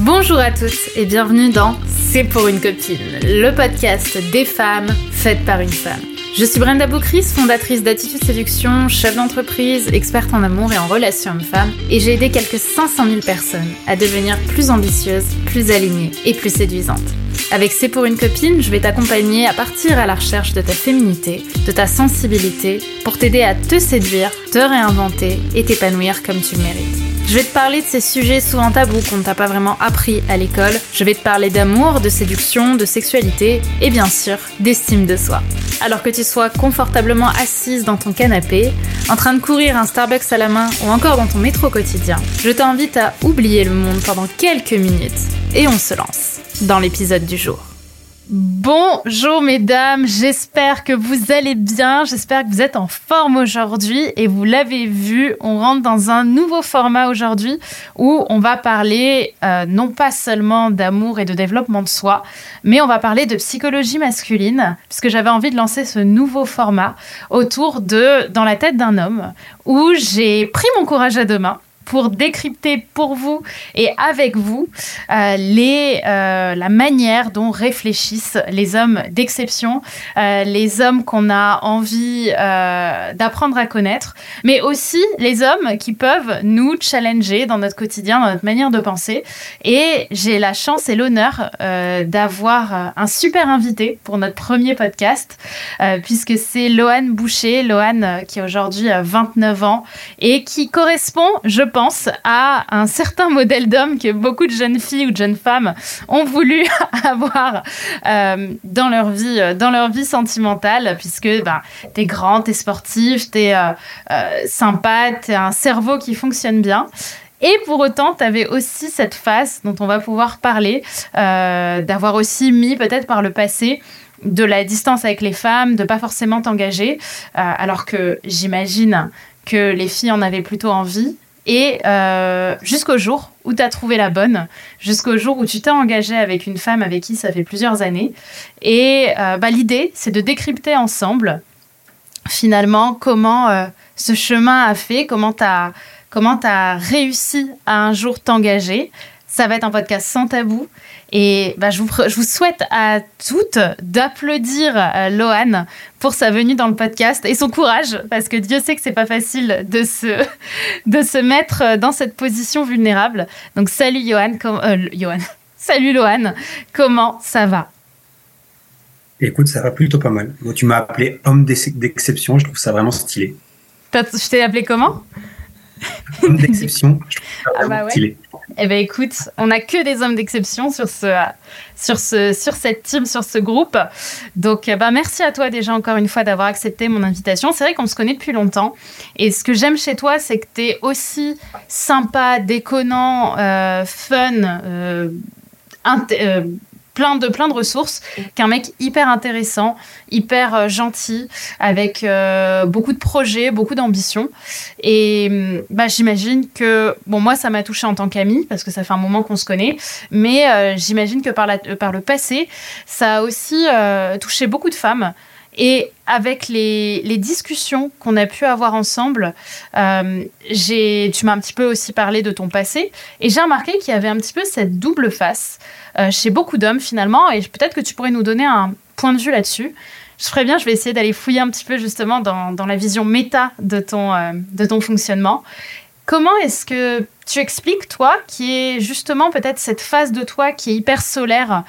Bonjour à tous et bienvenue dans C'est pour une copine, le podcast des femmes faites par une femme. Je suis Brenda Boucris, fondatrice d'Attitude Séduction, chef d'entreprise, experte en amour et en relations hommes-femmes, et j'ai aidé quelques 500 000 personnes à devenir plus ambitieuses, plus alignées et plus séduisantes. Avec C'est pour une copine, je vais t'accompagner à partir à la recherche de ta féminité, de ta sensibilité, pour t'aider à te séduire, te réinventer et t'épanouir comme tu le mérites. Je vais te parler de ces sujets souvent tabous qu'on ne t'a pas vraiment appris à l'école. Je vais te parler d'amour, de séduction, de sexualité et bien sûr d'estime de soi. Alors que tu sois confortablement assise dans ton canapé, en train de courir un Starbucks à la main ou encore dans ton métro quotidien, je t'invite à oublier le monde pendant quelques minutes et on se lance dans l'épisode du jour. Bonjour mesdames, j'espère que vous allez bien, j'espère que vous êtes en forme aujourd'hui. Et vous l'avez vu, on rentre dans un nouveau format aujourd'hui où on va parler euh, non pas seulement d'amour et de développement de soi, mais on va parler de psychologie masculine puisque j'avais envie de lancer ce nouveau format autour de Dans la tête d'un homme où j'ai pris mon courage à deux mains pour décrypter pour vous et avec vous euh, les, euh, la manière dont réfléchissent les hommes d'exception, euh, les hommes qu'on a envie d'apprendre à connaître, mais aussi les hommes qui peuvent nous challenger dans notre quotidien, dans notre manière de penser. Et j'ai la chance et l'honneur d'avoir un super invité pour notre premier podcast, puisque c'est Loane Boucher, Loane qui a aujourd'hui 29 ans et qui correspond, je pense, à un certain modèle d'homme que beaucoup de jeunes filles ou de jeunes femmes ont voulu avoir euh, dans leur vie, euh, dans leur vie sentimentale, puisque bah, t'es grand, t'es sportif, t'es euh, euh, sympa, t'as un cerveau qui fonctionne bien. Et pour autant, tu avais aussi cette face dont on va pouvoir parler, d'avoir aussi mis peut-être par le passé de la distance avec les femmes, de pas forcément t'engager, alors que j'imagine que les filles en avaient plutôt envie et euh, jusqu'au jour où tu as trouvé la bonne, jusqu'au jour où tu t'es engagé avec une femme avec qui ça fait plusieurs années. Et euh, bah, l'idée, c'est de décrypter ensemble, finalement, comment euh, ce chemin a fait, comment tu as, as réussi à un jour t'engager. Ça va être un podcast sans tabou. Et bah, je, vous, je vous souhaite à toutes d'applaudir euh, Lohan pour sa venue dans le podcast et son courage, parce que Dieu sait que c'est pas facile de se, de se mettre dans cette position vulnérable. Donc salut Johan, euh, Johan. salut Lohan, comment ça va? Écoute, ça va plutôt pas mal. tu m'as appelé homme d'exception, je trouve ça vraiment stylé. Je t'ai appelé comment? Homme d'exception, ah bah stylé. Eh ben écoute, on n'a que des hommes d'exception sur ce, sur ce, sur cette team, sur ce groupe. Donc, bah merci à toi déjà encore une fois d'avoir accepté mon invitation. C'est vrai qu'on se connaît depuis longtemps. Et ce que j'aime chez toi, c'est que tu es aussi sympa, déconnant, euh, fun, euh, euh plein de, plein de ressources, qu'un mec hyper intéressant, hyper euh, gentil, avec euh, beaucoup de projets, beaucoup d'ambition. Et mm, bah, j'imagine que, bon, moi, ça m'a touché en tant qu'ami, parce que ça fait un moment qu'on se connaît, mais euh, j'imagine que par le passé, ça a aussi touché beaucoup de femmes. Et avec les, discussions qu'on a pu avoir ensemble, euh, tu m'as un petit peu aussi parlé de ton passé, et j'ai remarqué qu'il y avait un petit peu cette double face euh, chez beaucoup d'hommes finalement, et peut-être que tu pourrais nous donner un point de vue là-dessus. Je ferais bien, je vais essayer d'aller fouiller un petit peu justement dans, dans la vision méta de ton, euh, de ton fonctionnement. Comment est-ce que tu expliques, toi, qui est justement peut-être cette phase de toi qui est hyper solaire,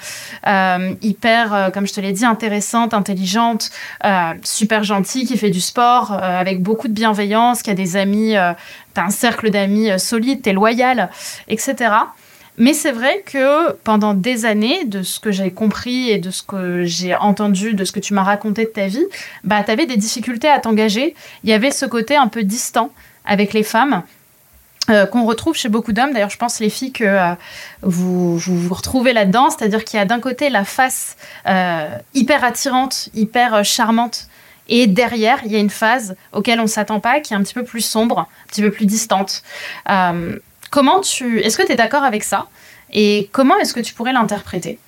euh, hyper, euh, comme je te l'ai dit, intéressante, intelligente, euh, super gentille, qui fait du sport avec beaucoup de bienveillance, qui a des amis, tu as un cercle d'amis solide, tu es loyal, etc. Mais c'est vrai que pendant des années, de ce que j'ai compris et de ce que j'ai entendu, de ce que tu m'as raconté de ta vie, bah, tu avais des difficultés à t'engager. Il y avait ce côté un peu distant avec les femmes euh, qu'on retrouve chez beaucoup d'hommes. D'ailleurs, je pense les filles que euh, vous, vous, retrouvez là-dedans, c'est-à-dire qu'il y a d'un côté la face euh, hyper attirante, hyper charmante, et derrière, il y a une phase auquel on ne s'attend pas, qui est un petit peu plus sombre, un petit peu plus distante. comment tu, est-ce que tu es d'accord avec ça? Et comment est-ce que tu pourrais l'interpréter?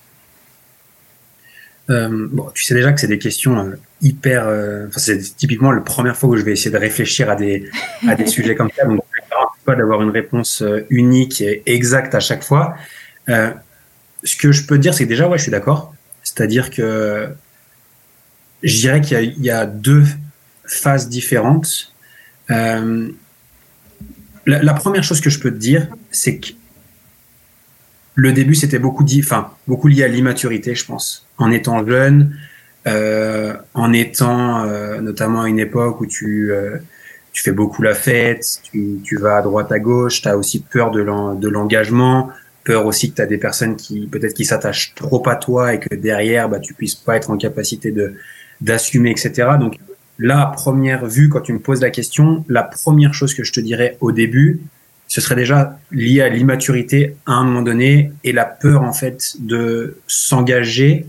Bon, tu sais déjà que c'est des questions hyper. c'est typiquement la première fois que je vais essayer de réfléchir à des, à des sujets comme ça. Donc, pas d'avoir une réponse euh, unique et exacte à chaque fois. ce que je peux dire, c'est que déjà, ouais, je suis d'accord. C'est-à-dire que je dirais qu'il y, a deux phases différentes. Euh, la, première chose que je peux te dire, c'est que le début, c'était beaucoup, enfin, beaucoup lié à l'immaturité, je pense. En étant jeune, euh, en étant euh, notamment à une époque où tu, tu fais beaucoup la fête, tu, tu, vas à droite à gauche, tu as aussi peur de l'engagement, peur aussi que tu as des personnes qui peut-être qui s'attachent trop à toi et que derrière bah tu puisses pas être en capacité de d'assumer etc donc là première vue quand tu me poses la question la première chose que je te dirais au début ce serait déjà lié à l'immaturité à un moment donné et la peur en fait de s'engager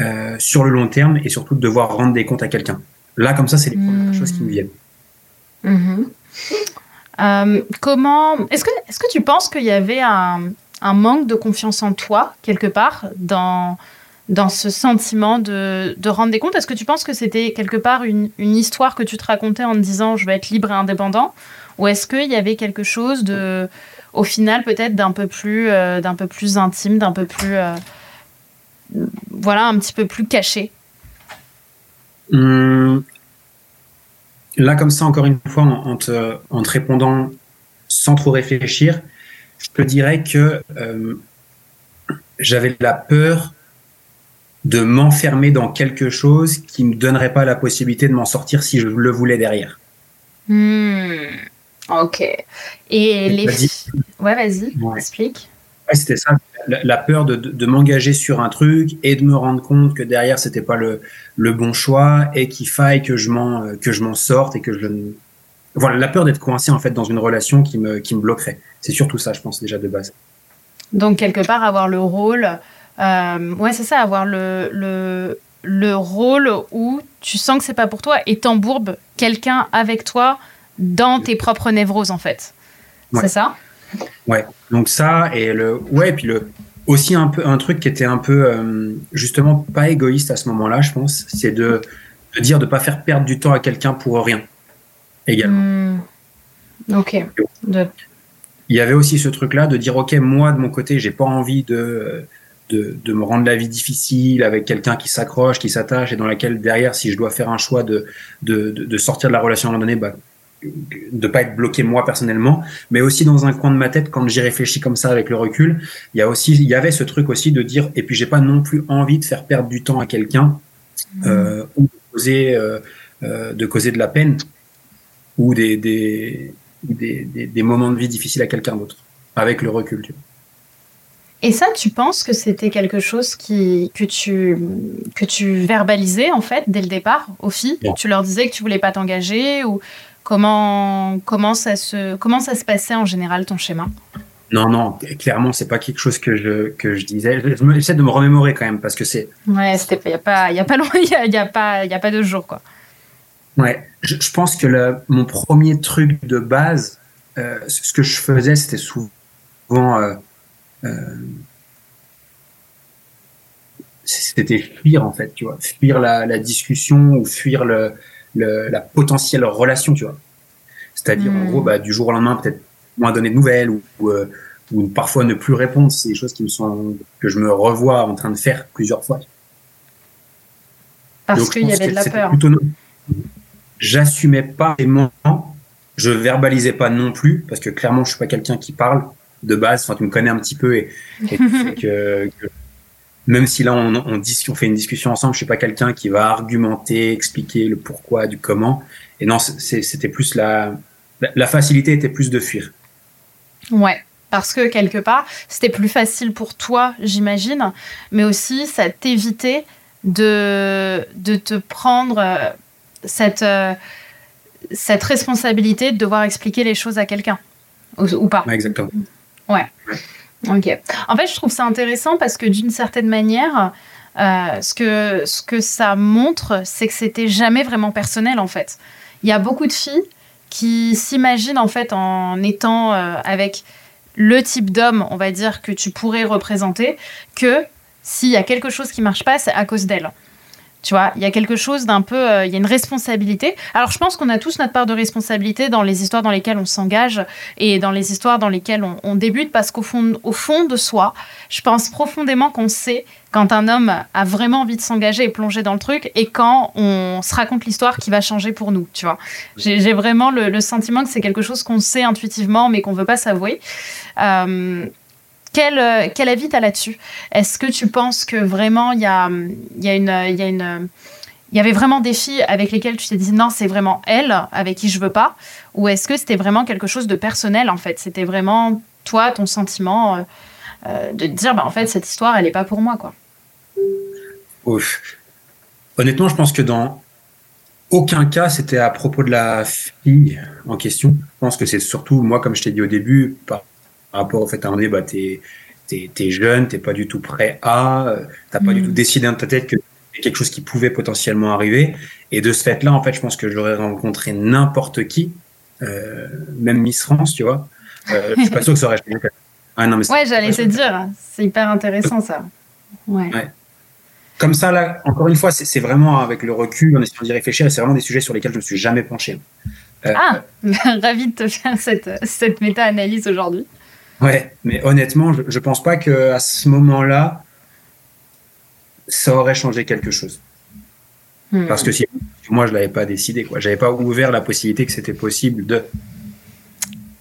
euh, sur le long terme et surtout de devoir rendre des comptes à quelqu'un. Là comme ça c'est les premières mmh. choses qui me viennent mmh. euh, comment est-ce que est-ce que tu penses qu'il y avait un manque de confiance en toi, quelque part, dans, dans ce sentiment de, de rendre des comptes? Est-ce que tu penses que c'était quelque part une, une, histoire que tu te racontais en te disant je vais être libre et indépendant? Ou est-ce qu'il y avait quelque chose de, au final, peut-être d'un peu, plus, euh, d'un peu plus intime, d'un peu plus. Euh, voilà, un petit peu plus caché? Hum. Là, comme ça, encore une fois, en te, en te répondant sans trop réfléchir, je te dirais que euh, j'avais la peur de m'enfermer dans quelque chose qui me donnerait pas la possibilité de m'en sortir si je le voulais derrière. Hmm. Ok. Et les. Ouais, vas-y, explique. Ouais, c'était ça, la, peur de, de, m'engager sur un truc et de me rendre compte que derrière c'était pas le, le bon choix et qu'il faille que je m'en que je m'en sorte et que je voilà la peur d'être coincé en fait dans une relation qui me qui me bloquerait. C'est surtout ça, je pense déjà de base. Donc quelque part avoir le rôle, euh, ouais c'est ça, avoir le, le, le rôle où tu sens que c'est pas pour toi et t'embourbes quelqu'un avec toi dans tes propres névroses en fait. C'est ça? Ouais. Donc ça et le ouais puis le aussi un peu un truc qui était un peu euh, justement pas égoïste à ce moment-là, je pense, c'est de, de dire de pas faire perdre du temps à quelqu'un pour rien également. Hmm. Ok. Il y avait aussi ce truc-là de dire, OK, moi, de mon côté, j'ai pas envie de, de, de, me rendre la vie difficile avec quelqu'un qui s'accroche, qui s'attache et dans laquelle, derrière, si je dois faire un choix de, de, de, sortir de la relation à un moment donné, bah, de pas être bloqué moi personnellement, mais aussi dans un coin de ma tête quand j'y réfléchis comme ça avec le recul, il y a aussi, il y avait ce truc aussi de dire, et puis j'ai pas non plus envie de faire perdre du temps à quelqu'un mmh. euh, ou de causer, euh, euh, de causer de la peine ou des, des, des, moments de vie difficiles à quelqu'un d'autre, avec le recul. Et ça, tu penses que c'était quelque chose qui, que, tu, que tu verbalisais en fait dès le départ aux filles? Tu leur disais que tu voulais pas t'engager ou comment, comment, ça se, comment ça se passait en général ton schéma? Non, non, clairement, c'est pas quelque chose que je, que je disais. J'essaie de me remémorer quand même parce que c'est. Ouais, il n'y a pas, y a pas il y a, pas, y a pas deux jours quoi. Ouais, je, pense que le, mon premier truc de base, euh, ce que je faisais, c'était souvent euh, euh, c'était fuir en fait, tu vois, fuir la, la discussion ou fuir le, le, la potentielle relation, tu vois. C'est-à-dire en hmm. gros, bah, du jour au lendemain, peut-être moins donner de nouvelles ou, ou, euh, ou, parfois ne plus répondre. C'est des choses qui me sont que je me revois en train de faire plusieurs fois. Parce qu'il y avait de la peur j'assumais pas vraiment, je verbalisais pas non plus, parce que clairement, je suis pas quelqu'un qui parle de base. Enfin, tu me connais un petit peu et, que, même si là on, on dit on fait une discussion ensemble, je suis pas quelqu'un qui va argumenter, expliquer le pourquoi du comment. Et non, c'était plus la, la facilité était plus de fuir. Ouais. Parce que quelque part, c'était plus facile pour toi, j'imagine, mais aussi ça t'évitait de, de te prendre cette, euh, cette responsabilité de devoir expliquer les choses à quelqu'un ou, pas. exactement. Ouais. Ok. En fait, je trouve ça intéressant parce que d'une certaine manière, euh, ce, que, ce que ça montre, c'est que c'était jamais vraiment personnel en fait. Il y a beaucoup de filles qui s'imaginent en fait en étant euh, avec le type d'homme, on va dire, que tu pourrais représenter, que s'il y a quelque chose qui marche pas, c'est à cause d'elle. Tu vois, il y a quelque chose d'un peu, euh, il y a une responsabilité. Alors, je pense qu'on a tous notre part de responsabilité dans les histoires dans lesquelles on s'engage et dans les histoires dans lesquelles on, débute, parce qu'au fond, au fond de soi, je pense profondément qu'on sait quand un homme a vraiment envie de s'engager et plonger dans le truc, et quand on se raconte l'histoire qui va changer pour nous. Tu vois, j'ai vraiment le, sentiment que c'est quelque chose qu'on sait intuitivement, mais qu'on veut pas s'avouer. Euh, quel, euh, quel avis tu as là-dessus? Est-ce que tu penses que vraiment il y a, y, une, y, a une, y avait vraiment des filles avec lesquelles tu t'es dit non, c'est vraiment elle avec qui je veux pas? Ou est-ce que c'était vraiment quelque chose de personnel en fait? C'était vraiment toi, ton sentiment euh, euh, de te dire bah, en fait, cette histoire, elle n'est pas pour moi quoi. Honnêtement, je pense que dans aucun cas, c'était à propos de la fille en question. Je pense que c'est surtout, moi, comme je t'ai dit au début, par par rapport au fait à un bah, t'es es, jeune, t'es pas du tout prêt à, t'as pas du mm. tout décidé dans ta tête que quelque chose qui pouvait potentiellement arriver. Et de ce fait-là, en fait, je pense que j'aurais rencontré n'importe qui, euh, même Miss France, tu vois. Euh, je suis pas sûr que ça aurait changé. Ah, non, mais ouais, j'allais te dire, c'est hyper intéressant ça. Ouais. Comme ça, là, encore une fois, c'est vraiment avec le recul, en essayant d'y réfléchir, c'est vraiment des sujets sur lesquels je me suis jamais penché. Euh, ah, ravi de te faire cette, cette méta-analyse aujourd'hui. Ouais, mais honnêtement, je, ne pense pas que à ce moment-là, ça aurait changé quelque chose. Hmm. Parce que si moi je l'avais pas décidé, quoi, j'avais pas ouvert la possibilité que c'était possible de.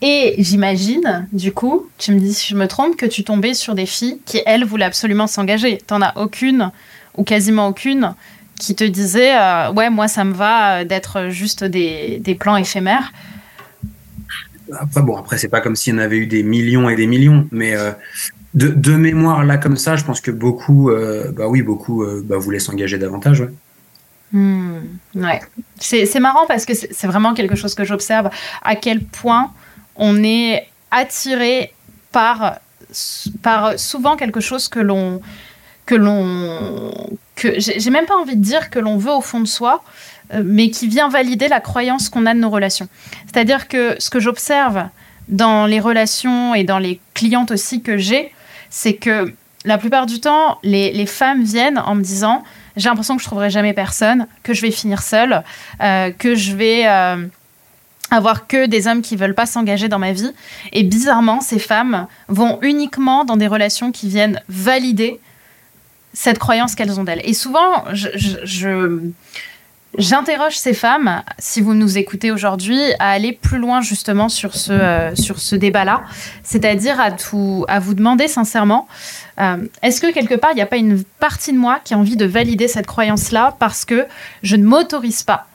Et j'imagine, du coup, tu me dis si je me trompe, que tu tombais sur des filles qui, elles, voulaient absolument s'engager. T'en as aucune, ou quasiment aucune, qui te disait euh, Ouais, moi, ça me va d'être juste des, des plans éphémères. Après, bon, après, c'est pas comme s'il y en avait eu des millions et des millions, mais euh, de, mémoire là comme ça, je pense que beaucoup, euh, bah oui, beaucoup euh, bah, voulaient s'engager davantage. Ouais. Hmm, ouais. C'est marrant parce que c'est vraiment quelque chose que j'observe, à quel point on est attiré par, par souvent quelque chose que l'on que l'on que j'ai même pas envie de dire que l'on veut au fond de soi, mais qui vient valider la croyance qu'on a de nos relations. C'est-à-dire que ce que j'observe dans les relations et dans les clientes aussi que j'ai, c'est que la plupart du temps, les, femmes viennent en me disant j'ai l'impression que je trouverai jamais personne, que je vais finir seule, euh, que je vais euh, avoir que des hommes qui veulent pas s'engager dans ma vie. Et bizarrement, ces femmes vont uniquement dans des relations qui viennent valider cette croyance qu'elles ont d'elles. Et souvent, je J'interroge ces femmes, si vous nous écoutez aujourd'hui, à aller plus loin justement sur ce, euh, sur ce débat-là, c'est-à-dire à, à vous demander sincèrement, euh, est-ce que quelque part, il n'y a pas une partie de moi qui a envie de valider cette croyance-là parce que je ne m'autorise pas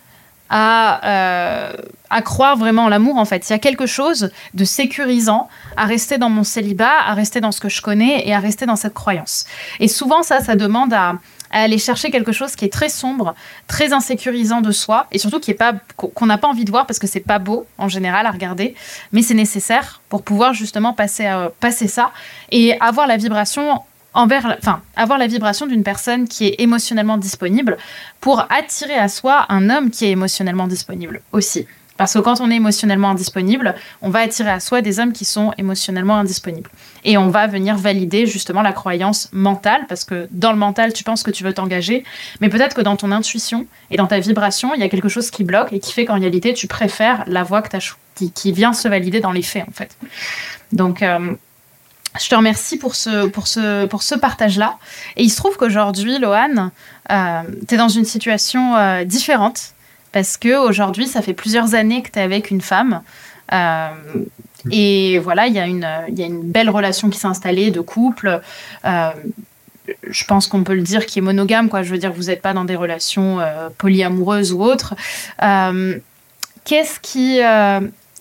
à, euh, à croire vraiment en l'amour en fait? Il y a quelque chose de sécurisant à rester dans mon célibat, à rester dans ce que je connais et à rester dans cette croyance. Et souvent ça, ça demande à, à aller chercher quelque chose qui est très sombre, très insécurisant de soi, et surtout qui est pas qu'on n'a pas envie de voir parce que c'est pas beau en général à regarder, mais c'est nécessaire pour pouvoir justement passer passer ça et avoir la vibration envers, enfin, avoir la vibration d'une personne qui est émotionnellement disponible pour attirer à soi un homme qui est émotionnellement disponible aussi. Parce que quand on est émotionnellement indisponible, on va attirer à soi des hommes qui sont émotionnellement indisponibles. Et on va venir valider justement la croyance mentale, parce que dans le mental, tu penses que tu veux t'engager, mais peut-être que dans ton intuition et dans ta vibration, il y a quelque chose qui bloque et qui fait qu'en réalité, tu préfères la voix qui, vient se valider dans les faits, en fait. Donc, euh, je te remercie pour ce partage-là. Et il se trouve qu'aujourd'hui, Lohan, euh, tu es dans une situation euh, différente parce que aujourd'hui, ça fait plusieurs années que tu es avec une femme. Euh, et voilà, il y, a une, y a une belle relation qui s'est installée de couple. Euh, je pense qu'on peut le dire qui est monogame, quoi. Je veux dire, vous n'êtes pas dans des relations euh, polyamoureuses ou autres. Qu'est-ce qui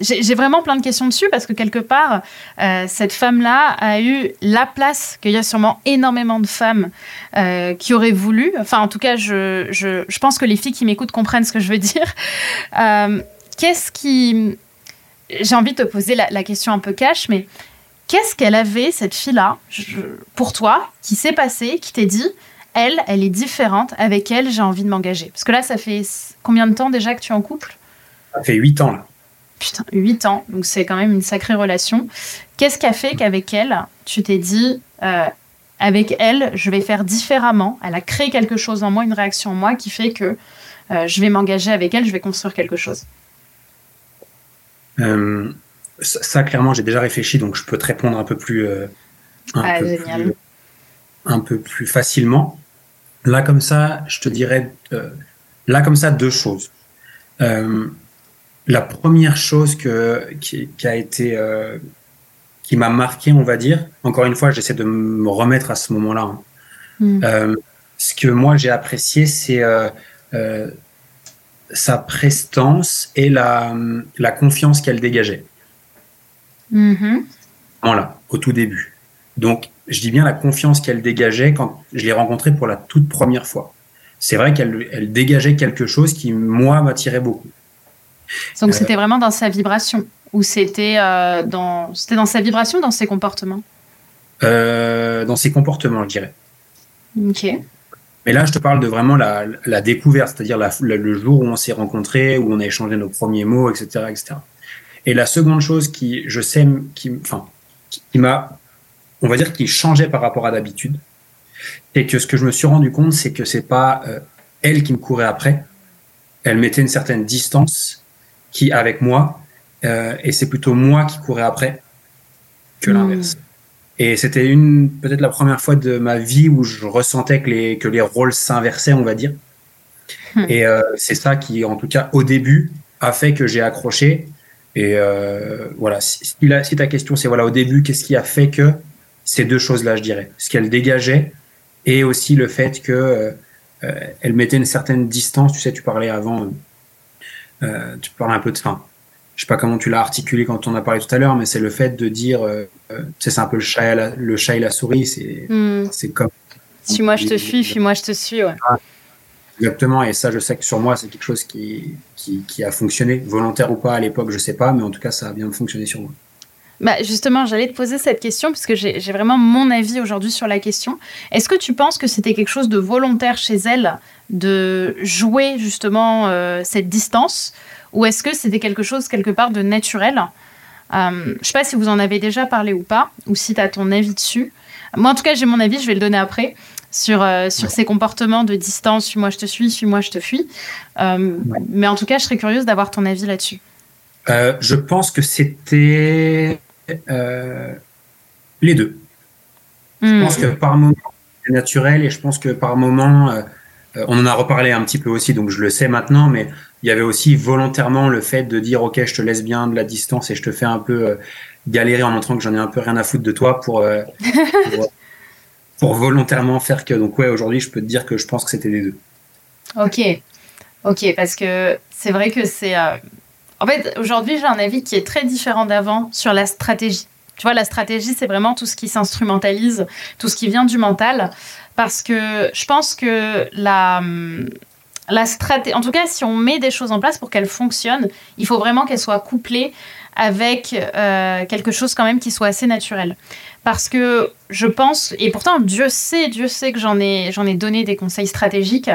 j'ai vraiment plein de questions dessus parce que quelque part, euh, cette femme-là a eu la place qu'il y a sûrement énormément de femmes euh, qui auraient voulu. Enfin, en tout cas, je, je, je pense que les filles qui m'écoutent comprennent ce que je veux dire. Euh, qu'est-ce qui... J'ai envie de te poser la, question un peu cash, mais qu'est-ce qu'elle avait, cette fille-là, pour toi, qui s'est passé, qui t'est dit, elle, elle est différente, avec elle, j'ai envie de m'engager? Parce que là, ça fait combien de temps déjà que tu es en couple? Ça fait 8 ans, là. Putain, 8 ans, donc c'est quand même une sacrée relation. Qu'est-ce qui a fait qu'avec elle, tu t'es dit, euh, avec elle, je vais faire différemment? Elle a créé quelque chose en moi, une réaction en moi qui fait que euh, je vais m'engager avec elle, je vais construire quelque chose. Euh, ça, clairement, j'ai déjà réfléchi, donc je peux te répondre un peu plus, un, ah, peu plus un peu plus facilement. Là, comme ça, je te dirais, là, comme ça, deux choses. La première chose que, qui, qui a été qui m'a marqué, on va dire. Encore une fois, j'essaie de me remettre à ce moment-là. Hein. Hmm. Euh, ce que moi j'ai apprécié, c'est euh, euh, sa prestance et la, la confiance qu'elle dégageait. Mm-hmm. Voilà, au tout début. Donc, je dis bien la confiance qu'elle dégageait quand je l'ai rencontrée pour la toute première fois. C'est vrai qu'elle elle dégageait quelque chose qui, moi, m'attirait beaucoup. Donc, c'était vraiment dans sa vibration ou c'était euh, dans, c'était dans sa vibration, dans ses comportements? Euh, Dans ses comportements, je dirais. Ok. Mais là, je te parle de vraiment la, la découverte, c'est-à-dire le jour où on s'est rencontrés, où on a échangé nos premiers mots, etc., etc. Et la seconde chose qui, je sais, qui, enfin, qui m'a, on va dire, qui changeait par rapport à d'habitude, c'est que ce que je me suis rendu compte, c'est que c'est pas euh, elle qui me courait après. Elle mettait une certaine distance qui, avec moi, euh, et c'est plutôt moi qui courais après que hmm. l'inverse. Et c'était une peut-être la première fois de ma vie où je ressentais que les que les rôles s'inversaient, on va dire. Hmm. Et euh, c'est ça qui, en tout cas, au début, a fait que j'ai accroché. Et euh, voilà, si, si, ta question c'est voilà au début, qu'est-ce qui a fait que ces deux choses-là, je dirais, ce qu'elle dégageait et aussi le fait que euh elle mettait une certaine distance. Tu sais, tu parlais avant, euh, tu parlais un peu de, enfin, je sais pas comment tu l'as articulé quand on a parlé tout à l'heure, mais c'est le fait de dire, euh, euh, tu sais, c'est un peu le chat, et la, le chat et la souris, c'est hmm. c'est comme. Si moi je te suis, puis moi je te suis, ouais. Ah, exactement, et ça, je sais que sur moi, c'est quelque chose qui, qui, qui, a fonctionné, volontaire ou pas à l'époque, je sais pas, mais en tout cas, ça a bien fonctionné sur moi. Bah justement, j'allais te poser cette question parce que j'ai vraiment mon avis aujourd'hui sur la question. Est-ce que tu penses que c'était quelque chose de volontaire chez elle de jouer justement euh, cette distance? Ou est-ce que c'était quelque chose quelque part de naturel? Euh, Je ne sais pas si vous en avez déjà parlé ou pas, ou si tu as ton avis dessus. Moi, en tout cas, j'ai mon avis, je vais le donner après, sur, euh, sur ces comportements de distance, suis-moi, je te suis, suis-moi, je te fuis. Euh, mais en tout cas, je serais curieuse d'avoir ton avis là-dessus. Je pense que c'était les deux. Je hmm. pense que par moment, c'est naturel et je pense que par moment, on en a reparlé un petit peu aussi, donc je le sais maintenant, mais il y avait aussi volontairement le fait de dire ok je te laisse bien de la distance et je te fais un peu euh, galérer en montrant que j'en ai un peu rien à foutre de toi pour euh, pour, volontairement faire que donc ouais aujourd'hui je peux te dire que je pense que c'était les deux ok ok parce que c'est vrai que c'est euh, en fait aujourd'hui j'ai un avis qui est très différent d'avant sur la stratégie tu vois la stratégie c'est vraiment tout ce qui s'instrumentalise tout ce qui vient du mental parce que je pense que la stratégie, en tout cas, si on met des choses en place pour qu'elles fonctionnent, il faut vraiment qu'elles soient couplées avec euh, quelque chose quand même qui soit assez naturel. Parce que je pense, et pourtant Dieu sait, Dieu sait que j'en ai, j'en ai donné des conseils stratégiques,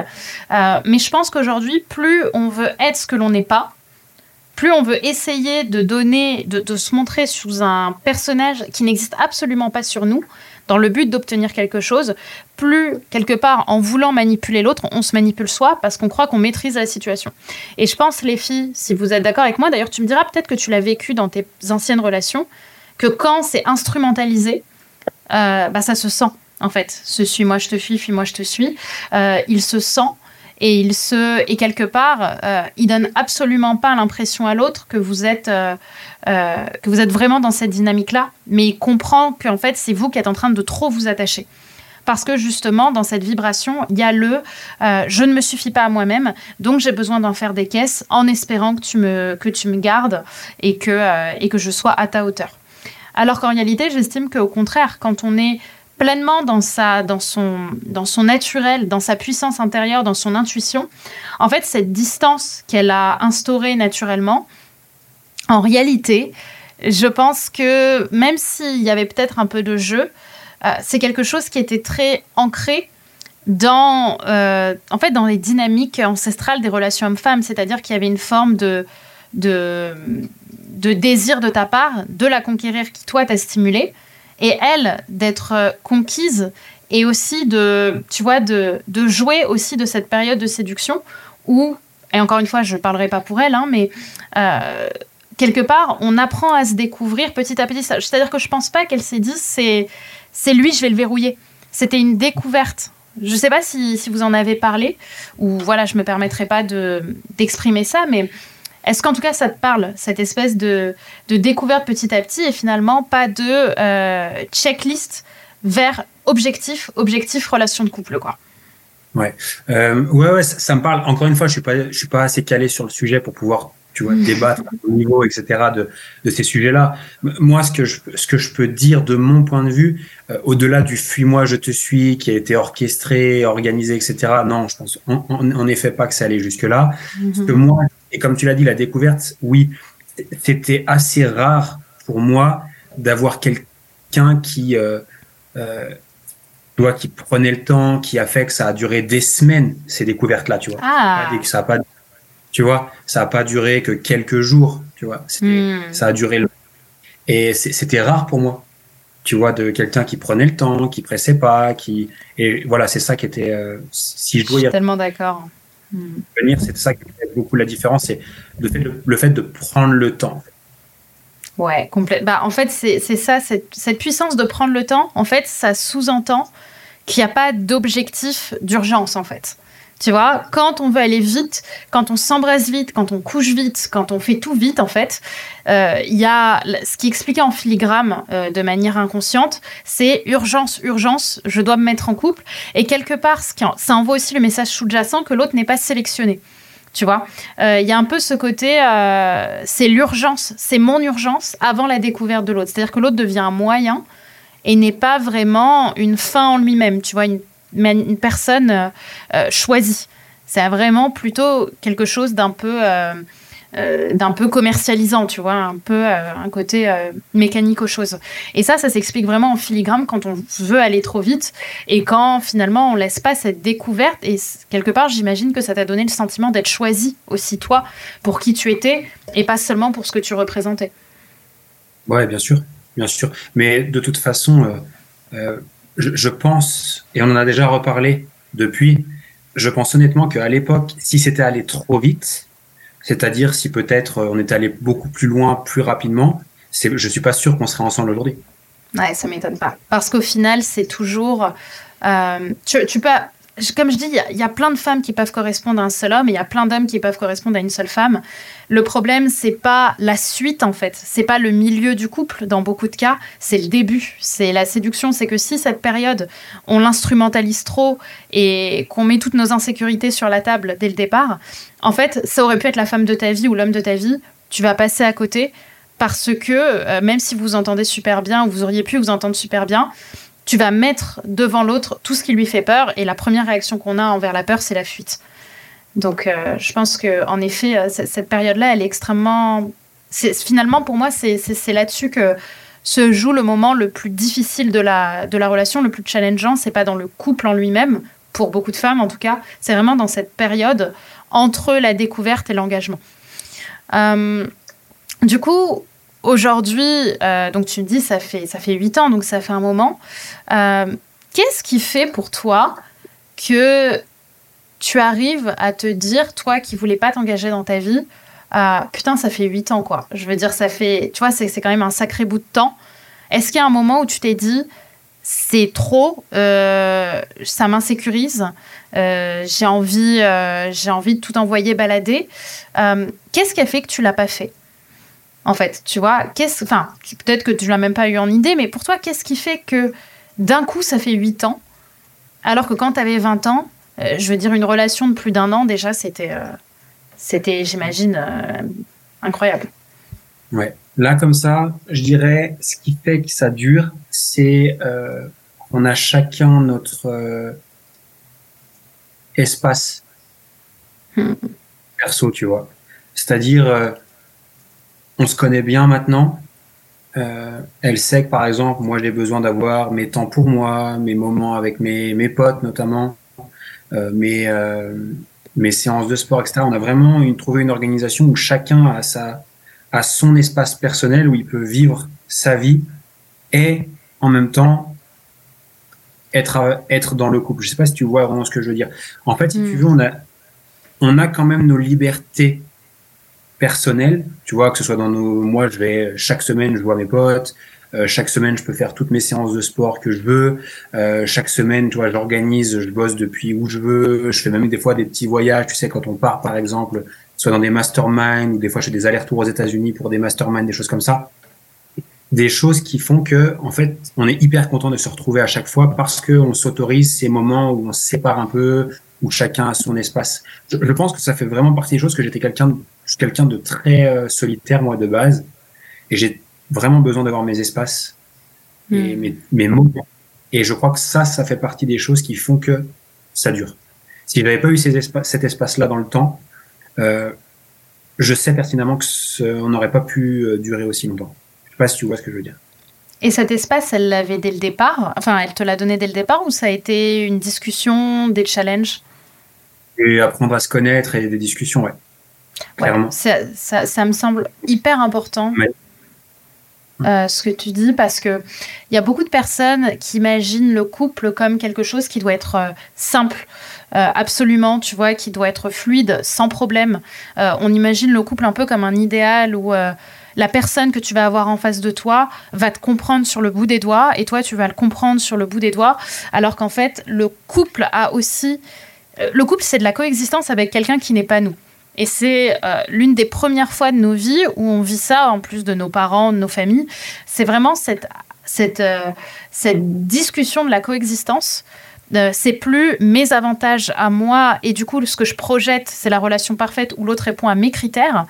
euh, mais je pense qu'aujourd'hui, plus on veut être ce que l'on n'est pas, plus on veut essayer de donner, de, se montrer sous un personnage qui n'existe absolument pas sur nous, dans le but d'obtenir quelque chose, plus quelque part en voulant manipuler l'autre, on se manipule soi parce qu'on croit qu'on maîtrise la situation. Et je pense, les filles, si vous êtes d'accord avec moi, d'ailleurs tu me diras peut-être que tu l'as vécu dans tes anciennes relations, que quand c'est instrumentalisé, euh, bah, ça se sent en fait. Ce suis-moi, je te fuis, fuis-moi, je te suis. Euh, il se sent et il se et quelque part euh, il donne absolument pas l'impression à l'autre que vous êtes euh, euh, que vous êtes vraiment dans cette dynamique là mais il comprend qu'en fait c'est vous qui êtes en train de trop vous attacher. Parce que justement dans cette vibration il y a le je ne me suffis pas à moi-même donc j'ai besoin d'en faire des caisses en espérant que tu me que tu me gardes et que et que je sois à ta hauteur. Alors qu'en réalité j'estime qu'au contraire quand on est pleinement dans, sa, dans, son, dans son naturel, dans sa puissance intérieure, dans son intuition, en fait, cette distance qu'elle a instaurée naturellement, en réalité, je pense que même s'il y avait peut-être un peu de jeu, euh, c'est quelque chose qui était très ancré dans, euh, en fait, dans les dynamiques ancestrales des relations hommes-femmes, c'est-à-dire qu'il y avait une forme de, de, de désir de ta part de la conquérir qui, toi, t'a stimulé, et elle d'être conquise et aussi de, tu vois, de, de, jouer aussi de cette période de séduction où, et encore une fois, je ne parlerai pas pour elle, hein, mais euh, quelque part, on apprend à se découvrir petit à petit. C'est-à-dire que je ne pense pas qu'elle s'est dit, c'est, c'est lui, je vais le verrouiller. C'était une découverte. Je ne sais pas si, si, vous en avez parlé, ou voilà, je ne me permettrai pas de, d'exprimer ça, mais est-ce qu'en tout cas ça te parle, cette espèce de, de découverte petit à petit et finalement pas de euh, checklist vers objectif, objectif relation de couple, quoi? Ouais, euh, ouais, ouais, ça, me parle. Encore une fois, je suis pas, je suis pas assez calé sur le sujet pour pouvoir, tu vois, débattre au niveau, etc. de, de ces sujets-là. Moi, ce que je, ce que je peux dire de mon point de vue, euh, au-delà du fuis-moi, je te suis, qui a été orchestré, organisé, etc. Non, je pense en, effet pas que ça allait jusque-là. Parce que moi, et comme tu l'as dit, la découverte, oui, c'était assez rare pour moi d'avoir quelqu'un qui euh, euh, toi qui prenait le temps, qui a fait que ça a duré des semaines, ces découvertes-là, tu vois. Ah. Ça a pas, tu vois, ça a pas duré que quelques jours, tu vois. Hmm. Ça a duré. Et c'était rare pour moi, tu vois, de quelqu'un qui prenait le temps, qui pressait pas, qui. Et voilà, c'est ça qui était. Euh, si je dois je suis tellement d'accord. Venir, c'est ça qui fait beaucoup la différence, c'est le fait, de prendre le temps. Ouais, complètement. Bah, en fait, c'est ça, cette, cette, puissance de prendre le temps, en fait, ça sous-entend qu'il n'y a pas d'objectif d'urgence, en fait. Tu vois, quand on veut aller vite, quand on s'embrasse vite, quand on couche vite, quand on fait tout vite, en fait, euh, il y a ce qui expliquait en filigrane euh, de manière inconsciente, c'est urgence, urgence, je dois me mettre en couple. Et quelque part, qui ça envoie aussi le message sous-jacent que l'autre n'est pas sélectionné. Tu vois, il euh, y a un peu ce côté, c'est l'urgence, c'est mon urgence avant la découverte de l'autre. C'est-à-dire que l'autre devient un moyen et n'est pas vraiment une fin en lui-même, tu vois, une, une personne euh, choisie. C'est vraiment plutôt quelque chose d'un peu euh, d'un peu commercialisant, tu vois, un peu euh, un côté euh, mécanique aux choses. Et ça, ça s'explique vraiment en filigrane quand on veut aller trop vite et quand finalement on laisse pas cette découverte. Et quelque part, j'imagine que ça t'a donné le sentiment d'être choisi aussi toi pour qui tu étais et pas seulement pour ce que tu représentais. Ouais, bien sûr, bien sûr. Mais de toute façon, je, pense, et on en a déjà reparlé depuis, je pense honnêtement qu'à l'époque, si c'était allé trop vite, c'est-à-dire si peut-être euh, on était allé beaucoup plus loin, plus rapidement, je ne suis pas sûr qu'on serait ensemble aujourd'hui. Ouais, ça m'étonne pas. Parce qu'au final, c'est toujours. Euh, tu, tu, peux, comme je dis, il y, a plein de femmes qui peuvent correspondre à un seul homme et il y a plein d'hommes qui peuvent correspondre à une seule femme. Le problème, c'est pas la suite en fait, c'est pas le milieu du couple dans beaucoup de cas, c'est le début, c'est la séduction. C'est que si cette période, on l'instrumentalise trop et qu'on met toutes nos insécurités sur la table dès le départ, en fait, ça aurait pu être la femme de ta vie ou l'homme de ta vie. Tu vas passer à côté parce que euh, même si vous entendez super bien ou vous auriez pu vous entendre super bien, tu vas mettre devant l'autre tout ce qui lui fait peur et la première réaction qu'on a envers la peur, c'est la fuite. Donc, euh, je pense que en effet, euh, cette période-là, elle est extrêmement. finalement, pour moi, c'est là-dessus que se joue le moment le plus difficile de la, de la relation, le plus challengeant. C'est pas dans le couple en lui-même, pour beaucoup de femmes en tout cas. C'est vraiment dans cette période entre la découverte et l'engagement. Euh, du coup, Aujourd'hui, euh, donc tu me dis, ça fait, ça fait 8 ans, donc ça fait un moment. Euh, qu'est-ce qui fait pour toi que tu arrives à te dire, toi qui voulais pas t'engager dans ta vie, euh, putain, ça fait 8 ans, quoi. Je veux dire, ça fait, tu vois, c'est quand même un sacré bout de temps. Est-ce qu'il y a un moment où tu t'es dit, c'est trop, ça m'insécurise, j'ai envie, j'ai envie de tout envoyer balader. Qu'est-ce qui a fait que tu l'as pas fait? En fait. Tu vois, qu'est-ce, enfin, peut-être que tu l'as même pas eu en idée, mais pour toi, qu'est-ce qui fait que d'un coup, ça fait 8 ans, alors que quand tu avais 20 ans, euh, je veux dire, une relation de plus d'un an, déjà, c'était, euh, c'était j'imagine, euh, incroyable. Ouais. Là, comme ça, je dirais, ce qui fait que ça dure, c'est qu'on a chacun notre espace hmm. perso, tu vois. C'est-à-dire, on se connaît bien maintenant. Euh, elle sait que par exemple, moi j'ai besoin d'avoir mes temps pour moi, mes moments avec mes, mes potes notamment, euh, mes, euh, mes séances de sport, etc. On a vraiment une, trouvé une organisation où chacun a, sa, a son espace personnel où il peut vivre sa vie et en même temps être, être dans le couple. Je sais pas si tu vois vraiment ce que je veux dire. En fait, si tu hmm. veux, on a, on a quand même nos libertés personnelles. Tu vois, que ce soit dans nos, moi, je vais, chaque semaine, je vois mes potes. Euh, chaque semaine, je peux faire toutes mes séances de sport que je veux. Euh, chaque semaine, tu vois, j'organise, je bosse depuis où je veux. Je fais même des fois des petits voyages. Tu sais, quand on part, par exemple, soit dans des masterminds ou des fois je fais des allers-retours aux États-Unis pour des masterminds, des choses comme ça des choses qui font que, en fait, on est hyper content de se retrouver à chaque fois parce que on s'autorise ces moments où on se sépare un peu, où chacun a son espace. Je, pense que ça fait vraiment partie des choses que j'étais quelqu'un, quelqu'un de très euh, solitaire moi de base, et j'ai vraiment besoin d'avoir mes espaces et hmm. mes, mes moments. Et je crois que ça, ça fait partie des choses qui font que ça dure. Si j'avais pas eu ces cet espace-là dans le temps, euh, je sais pertinemment que on n'aurait pas pu euh, durer aussi longtemps pas si tu vois ce que je veux dire. Et cet espace, elle l'avait dès le départ? Enfin, elle te l'a donné dès le départ ou ça a été une discussion, des challenges? Et apprendre à se connaître et des discussions, ouais. Clairement. ça, ça, me semble hyper important. Euh, ce que tu dis parce que il y a beaucoup de personnes qui imaginent le couple comme quelque chose qui doit être euh, simple, euh, absolument, tu vois, qui doit être fluide, sans problème. on imagine le couple un peu comme un idéal où la personne que tu vas avoir en face de toi va te comprendre sur le bout des doigts et toi tu vas le comprendre sur le bout des doigts alors qu'en fait le couple a aussi le couple c'est de la coexistence avec quelqu'un qui n'est pas nous et c'est euh, l'une des premières fois de nos vies où on vit ça en plus de nos parents de nos familles c'est vraiment cette cette euh, cette discussion de la coexistence c'est plus mes avantages à moi et du coup ce que je projette c'est la relation parfaite où l'autre répond à mes critères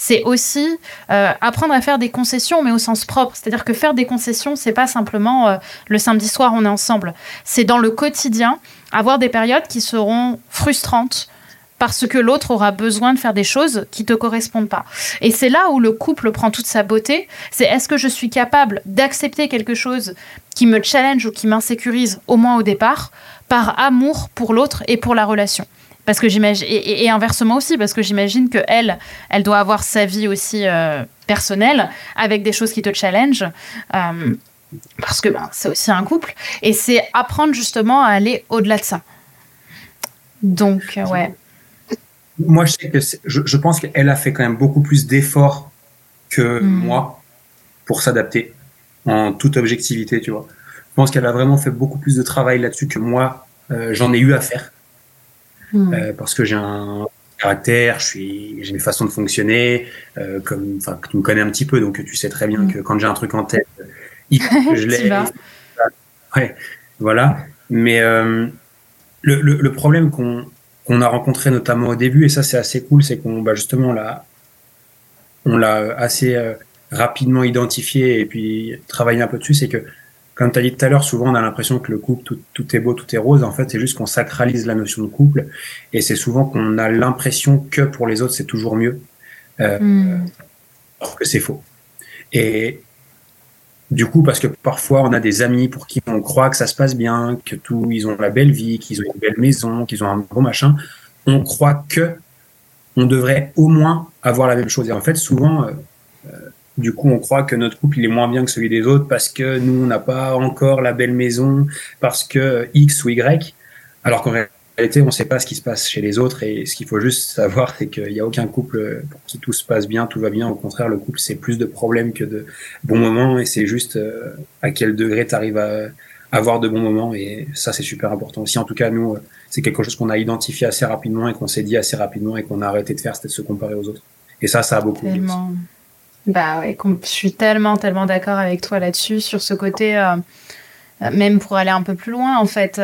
c'est aussi euh, apprendre à faire des concessions, mais au sens propre. C'est-à-dire que faire des concessions, c'est pas simplement euh, le samedi soir on est ensemble. C'est dans le quotidien avoir des périodes qui seront frustrantes parce que l'autre aura besoin de faire des choses qui te correspondent pas. Et c'est là où le couple prend toute sa beauté. C'est est-ce que je suis capable d'accepter quelque chose qui me challenge ou qui m'insécurise au moins au départ par amour pour l'autre et pour la relation? Parce que j'imagine et, inversement aussi parce que j'imagine que elle, elle doit avoir sa vie aussi euh, personnelle avec des choses qui te challenge. Euh, parce que ben, c'est aussi un couple et c'est apprendre justement à aller au-delà de ça. Donc euh, ouais. Moi je sais que je, pense qu'elle a fait quand même beaucoup plus d'efforts que hmm. moi pour s'adapter en toute objectivité, tu vois. Je pense qu'elle a vraiment fait beaucoup plus de travail là-dessus que moi j'en ai eu à faire. Hmm. Euh, parce que j'ai un caractère, je suis, j'ai une façon de fonctionner, euh, comme, enfin, que tu me connais un petit peu, donc tu sais très bien hmm. que quand j'ai un truc en tête, je l'ai. ouais, voilà. Mais euh, le, le, le, problème qu'on qu'on a rencontré notamment au début, et ça c'est assez cool, c'est qu'on, bah, justement, l'a, on l'a assez euh, rapidement identifié et puis travaillé un peu dessus, c'est que comme tu as dit tout à l'heure, souvent on a l'impression que le couple, tout, est beau, tout est rose. En fait, c'est juste qu'on sacralise la notion de couple. Et c'est souvent qu'on a l'impression que pour les autres, c'est toujours mieux. Euh, hmm. Alors que c'est faux. Et du coup, parce que parfois on a des amis pour qui on croit que ça se passe bien, que tout, ils ont la belle vie, qu'ils ont une belle maison, qu'ils ont un gros machin, on croit que on devrait au moins avoir la même chose. Et en fait, souvent, euh, euh, du coup, on croit que notre couple il est moins bien que celui des autres parce que nous on n'a pas encore la belle maison, parce que X ou Y. Alors qu'en réalité, on ne sait pas ce qui se passe chez les autres et ce qu'il faut juste savoir, c'est qu'il n'y a aucun couple pour qui tout se passe bien, tout va bien. Au contraire, le couple c'est plus de problèmes que de bons moments et c'est juste euh, à quel degré tu arrives à avoir de bons moments et ça c'est super important aussi. En tout cas, nous, euh, c'est quelque chose qu'on a identifié assez rapidement et qu'on s'est dit assez rapidement et qu'on a arrêté de faire, c'était de se comparer aux autres. Et ça, ça a beaucoup. Tellement. Bah ouais, je suis tellement, tellement d'accord avec toi là-dessus, sur ce côté, euh, même pour aller un peu plus loin, en fait.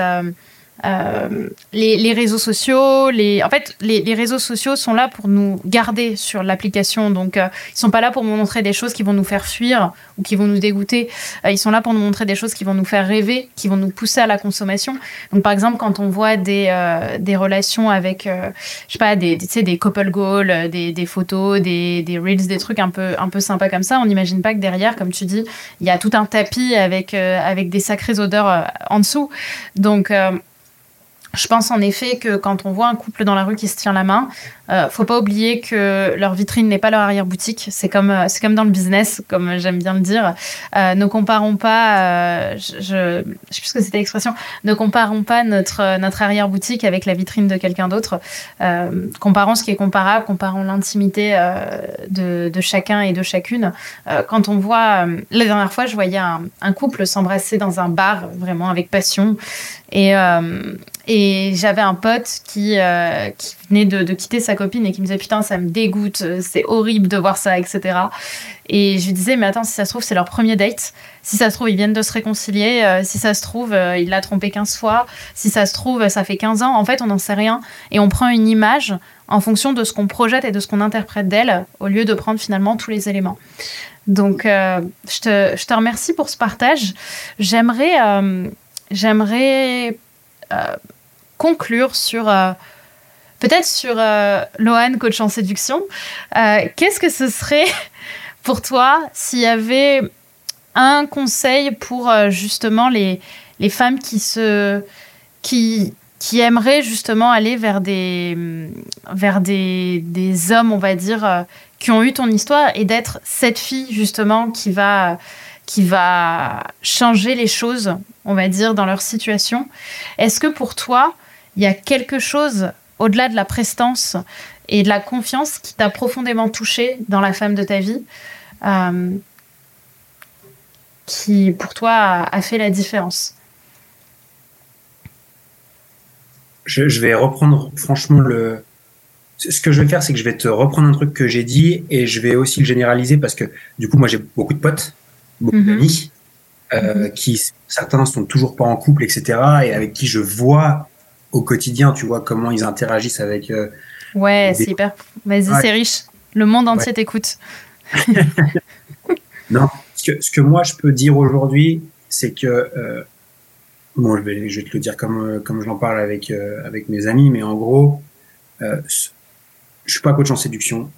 Euh, les, réseaux sociaux, les, en fait, les, réseaux sociaux sont là pour nous garder sur l'application. Donc, euh, ils sont pas là pour nous montrer des choses qui vont nous faire fuir ou qui vont nous dégoûter. Euh, ils sont là pour nous montrer des choses qui vont nous faire rêver, qui vont nous pousser à la consommation. Donc, par exemple, quand on voit des, des relations avec, je sais pas, des, sais, des couple goals, des, des photos, des, des, reels, des trucs un peu, un peu sympas comme ça, on n'imagine pas que derrière, comme tu dis, il y a tout un tapis avec, avec des sacrées odeurs en dessous. Donc, je pense en effet que quand on voit un couple dans la rue qui se tient la main, euh, faut pas oublier que leur vitrine n'est pas leur arrière-boutique. C'est comme, euh, c'est comme dans le business, comme j'aime bien le dire. Euh, ne comparons pas, euh, je, je, sais plus ce que c'était l'expression, ne comparons pas notre, notre arrière-boutique avec la vitrine de quelqu'un d'autre. Comparons ce qui est comparable, comparons l'intimité de, chacun et de chacune. Quand on voit, la dernière fois, je voyais un, un couple s'embrasser dans un bar, vraiment avec passion. Et, et j'avais un pote qui, euh, venait de, quitter sa copine et qui me disait Putain, ça me dégoûte, euh, c'est horrible de voir ça, etc. Et je lui disais Mais attends, si ça se trouve, c'est leur premier date. Si ça se trouve, ils viennent de se réconcilier. Euh, si ça se trouve, il l'a trompé 15 fois. Si ça se trouve, ça fait 15 ans. En fait, on n'en sait rien. Et on prend une image en fonction de ce qu'on projette et de ce qu'on interprète d'elle, au lieu de prendre finalement tous les éléments. Donc, je, te, je te remercie pour ce partage. J'aimerais. J'aimerais conclure sur euh, peut-être sur euh, Lohan, coach en séduction. Euh, Qu'est-ce que ce serait pour toi s'il y avait un conseil pour euh, justement les, les femmes qui se qui qui aimeraient justement aller vers des vers des, des hommes, on va dire, qui ont eu ton histoire et d'être cette fille justement qui va qui va changer les choses, on va dire, dans leur situation. Est-ce que pour toi, il y a quelque chose au-delà de la prestance et de la confiance qui t'a profondément touché dans la femme de ta vie, euh, qui pour toi a, a fait la différence je, je vais reprendre franchement le. Ce que je vais faire, c'est que je vais te reprendre un truc que j'ai dit et je vais aussi le généraliser parce que du coup, moi, j'ai beaucoup de potes, beaucoup Mhm. d'amis, euh, qui certains sont toujours pas en couple, etc. Et avec qui je vois au quotidien, tu vois comment ils interagissent avec. euh, Ouais, Des- c'est hyper. Vas-y, Ouais. c'est riche. Le monde entier t'écoute. Ce que, ce que moi je peux dire aujourd'hui, c'est que euh, bon, je vais, je vais te le dire comme euh, comme j'en parle avec euh, avec mes amis, mais en gros, je suis pas coach en séduction,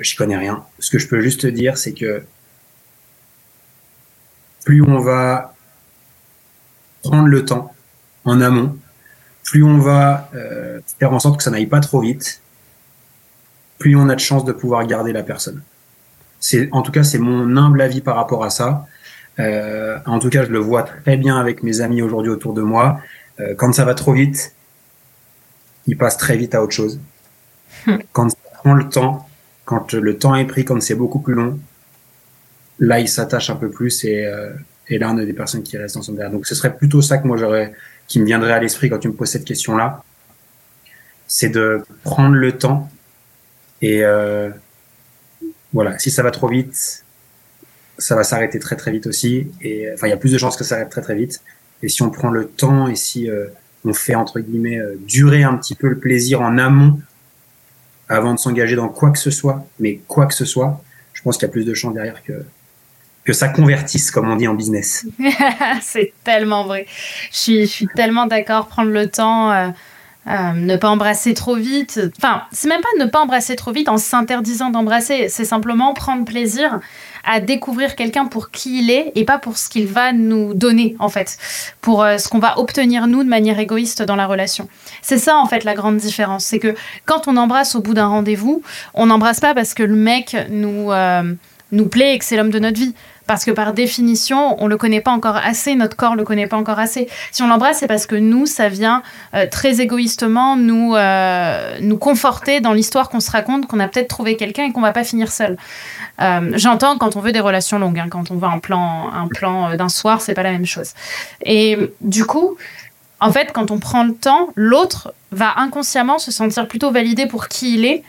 j'y connais rien. Ce que je peux juste te dire, c'est que plus on va prendre le temps en amont, plus on va euh, faire en sorte que ça n'aille pas trop vite, plus on a de chances de pouvoir garder la personne. C'est, en tout cas, c'est mon humble avis par rapport à ça. Euh, en tout cas, je le vois très bien avec mes amis aujourd'hui autour de moi. Euh, quand ça va trop vite, ils passent très vite à autre chose. quand ça prend le temps, quand le temps est pris, quand c'est beaucoup plus long, là, ils s'attachent un peu plus et, euh, et là, on a des personnes qui restent ensemble derrière. Donc, ce serait plutôt ça que moi j'aurais, qui me viendrait à l'esprit quand tu me poses cette question-là. C'est de prendre le temps et euh, voilà, si ça va trop vite, ça va s'arrêter très très vite aussi. Et enfin, il y a plus de chances que ça s'arrête très très vite. Et si on prend le temps et si euh, on fait entre guillemets euh, durer un petit peu le plaisir en amont avant de s'engager dans quoi que ce soit, mais quoi que ce soit, je pense qu'il y a plus de chances derrière que que ça convertisse, comme on dit en business. c'est tellement vrai. Je suis, tellement d'accord. Prendre le temps, euh, euh, ne pas embrasser trop vite. Enfin, c'est même pas ne pas embrasser trop vite en s'interdisant d'embrasser. C'est simplement prendre plaisir à découvrir quelqu'un pour qui il est et pas pour ce qu'il va nous donner, en fait. Pour euh, ce qu'on va obtenir, nous, de manière égoïste dans la relation. C'est ça, en fait, la grande différence. C'est que quand on embrasse au bout d'un rendez-vous, on n'embrasse pas parce que le mec nous, nous plaît et que c'est l'homme de notre vie parce que par définition, on le connaît pas encore assez, notre corps le connaît pas encore assez. Si on l'embrasse, c'est parce que nous, ça vient euh, très égoïstement nous euh, nous conforter dans l'histoire qu'on se raconte, qu'on a peut-être trouvé quelqu'un et qu'on va pas finir seul. Euh, J'entends quand on veut des relations longues, hein, quand on veut un plan un plan d'un soir, c'est pas la même chose. Et du coup, en fait, quand on prend le temps, l'autre va inconsciemment se sentir plutôt validé pour qui il est.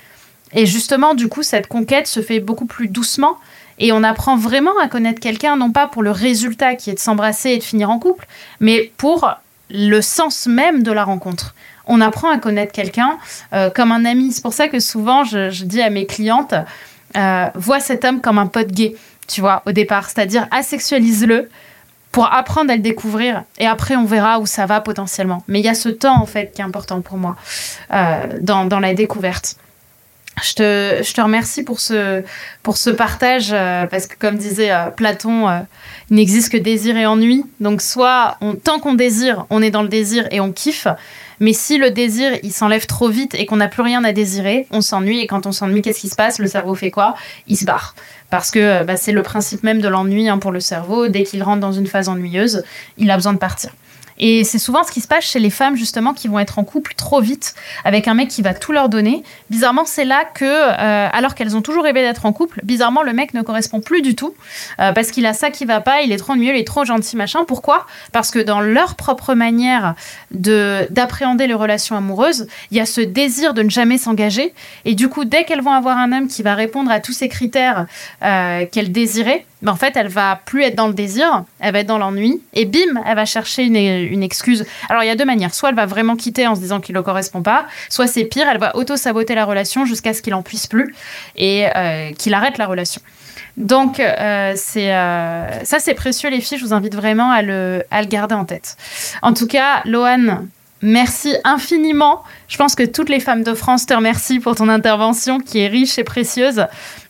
Et justement, du coup, cette conquête se fait beaucoup plus doucement et on apprend vraiment à connaître quelqu'un, non pas pour le résultat qui est de s'embrasser et de finir en couple, mais pour le sens même de la rencontre. On apprend à connaître quelqu'un euh, comme un ami. C'est pour ça que souvent, je, dis à mes clientes, euh, vois cet homme comme un pote gay, tu vois, au départ. C'est-à-dire, asexualise-le pour apprendre à le découvrir. Et après, on verra où ça va potentiellement. Mais il y a ce temps, en fait, qui est important pour moi euh, dans la découverte. Je te, je te remercie pour ce, pour ce partage, euh, parce que comme disait euh, Platon, euh, il n'existe que désir et ennui. Donc soit tant qu'on désire, on est dans le désir et on kiffe. Mais si le désir, il s'enlève trop vite et qu'on n'a plus rien à désirer, on s'ennuie. Et quand on s'ennuie, qu'est-ce qui se passe? Le cerveau fait quoi? Il se barre. Parce que bah, c'est le principe même de l'ennui hein, pour le cerveau. Dès qu'il rentre dans une phase ennuyeuse, il a besoin de partir. Et c'est souvent ce qui se passe chez les femmes justement qui vont être en couple trop vite avec un mec qui va tout leur donner. Bizarrement, c'est là que, euh, alors qu'elles ont toujours rêvé d'être en couple, bizarrement le mec ne correspond plus du tout euh, parce qu'il a ça qui va pas, il est trop mieux, il est trop gentil, machin. Pourquoi? Parce que dans leur propre manière de d'appréhender les relations amoureuses, il y a ce désir de ne jamais s'engager et du coup, dès qu'elles vont avoir un homme qui va répondre à tous ces critères euh, qu'elles désiraient, ben en fait, elle va plus être dans le désir, elle va être dans l'ennui et bim, elle va chercher une excuse. Alors il y a deux manières. Soit elle va vraiment quitter en se disant qu'il ne correspond pas, soit c'est pire, elle va auto-saboter la relation jusqu'à ce qu'il en puisse plus et euh, qu'il arrête la relation. Donc euh, c'est euh, ça c'est précieux les filles, je vous invite vraiment à le, à le garder en tête. En tout cas, Lohan, merci infiniment. Je pense que toutes les femmes de France te remercient pour ton intervention qui est riche et précieuse.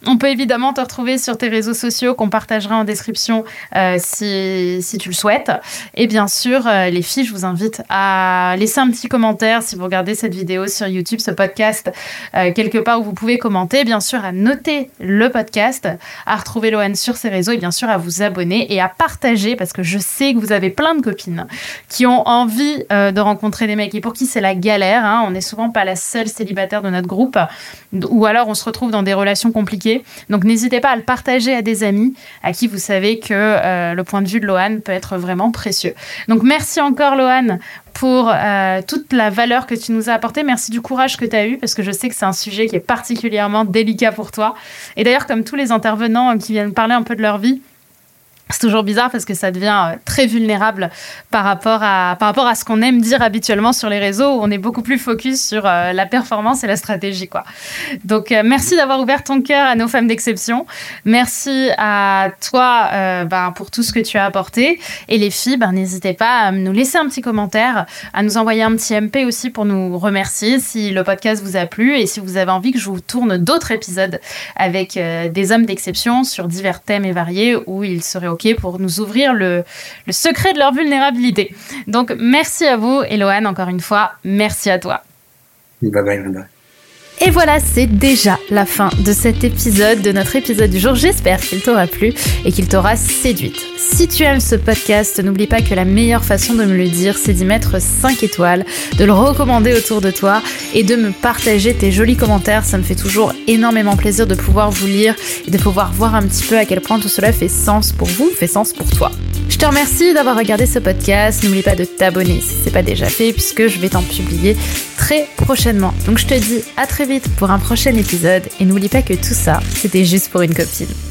On peut évidemment te retrouver sur tes réseaux sociaux qu'on partagera en description euh, si, si, tu le souhaites. Et bien sûr, euh, les filles, je vous invite à laisser un petit commentaire si vous regardez cette vidéo sur YouTube, ce podcast, euh, quelque part où vous pouvez commenter. Bien sûr, à noter le podcast, à retrouver Loane sur ses réseaux et bien sûr à vous abonner et à partager parce que je sais que vous avez plein de copines qui ont envie de rencontrer des mecs et pour qui c'est la galère. Hein. On n'est souvent pas la seule célibataire de notre groupe ou alors on se retrouve dans des relations compliquées donc n'hésitez pas à le partager à des amis à qui vous savez que euh, le point de vue de Lohan peut être vraiment précieux. Donc merci encore Lohan pour euh, toute la valeur que tu nous as apportée. Merci du courage que tu as eu parce que je sais que c'est un sujet qui est particulièrement délicat pour toi. Et d'ailleurs, comme tous les intervenants qui viennent parler un peu de leur vie, c'est toujours bizarre parce que ça devient euh, très vulnérable par rapport à, par rapport à ce qu'on aime dire habituellement sur les réseaux où on est beaucoup plus focus sur euh, la performance et la stratégie. Quoi. Donc, euh, merci d'avoir ouvert ton cœur à nos femmes d'exception. Merci à toi ben, pour tout ce que tu as apporté. Et les filles, ben, n'hésitez pas à nous laisser un petit commentaire, à nous envoyer un petit MP aussi pour nous remercier si le podcast vous a plu et si vous avez envie que je vous tourne d'autres épisodes avec des hommes d'exception sur divers thèmes et variés où ils seraient au pour nous ouvrir le, secret de leur vulnérabilité. Donc merci à vous, Eloane, encore une fois, merci à toi. Bye bye, bye. Et voilà, c'est déjà la fin de cet épisode, de notre épisode du jour. J'espère qu'il t'aura plu et qu'il t'aura séduite. Si tu aimes ce podcast, n'oublie pas que la meilleure façon de me le dire, c'est d'y mettre 5 étoiles, de le recommander autour de toi et de me partager tes jolis commentaires. Ça me fait toujours énormément plaisir de pouvoir vous lire et de pouvoir voir un petit peu à quel point tout cela fait sens pour vous, fait sens pour toi. Je te remercie d'avoir regardé ce podcast. N'oublie pas de t'abonner si ce n'est pas déjà fait, puisque je vais t'en publier très prochainement. Donc je te dis à très pour un prochain épisode. Et n'oublie pas que tout ça, c'était juste pour une copine.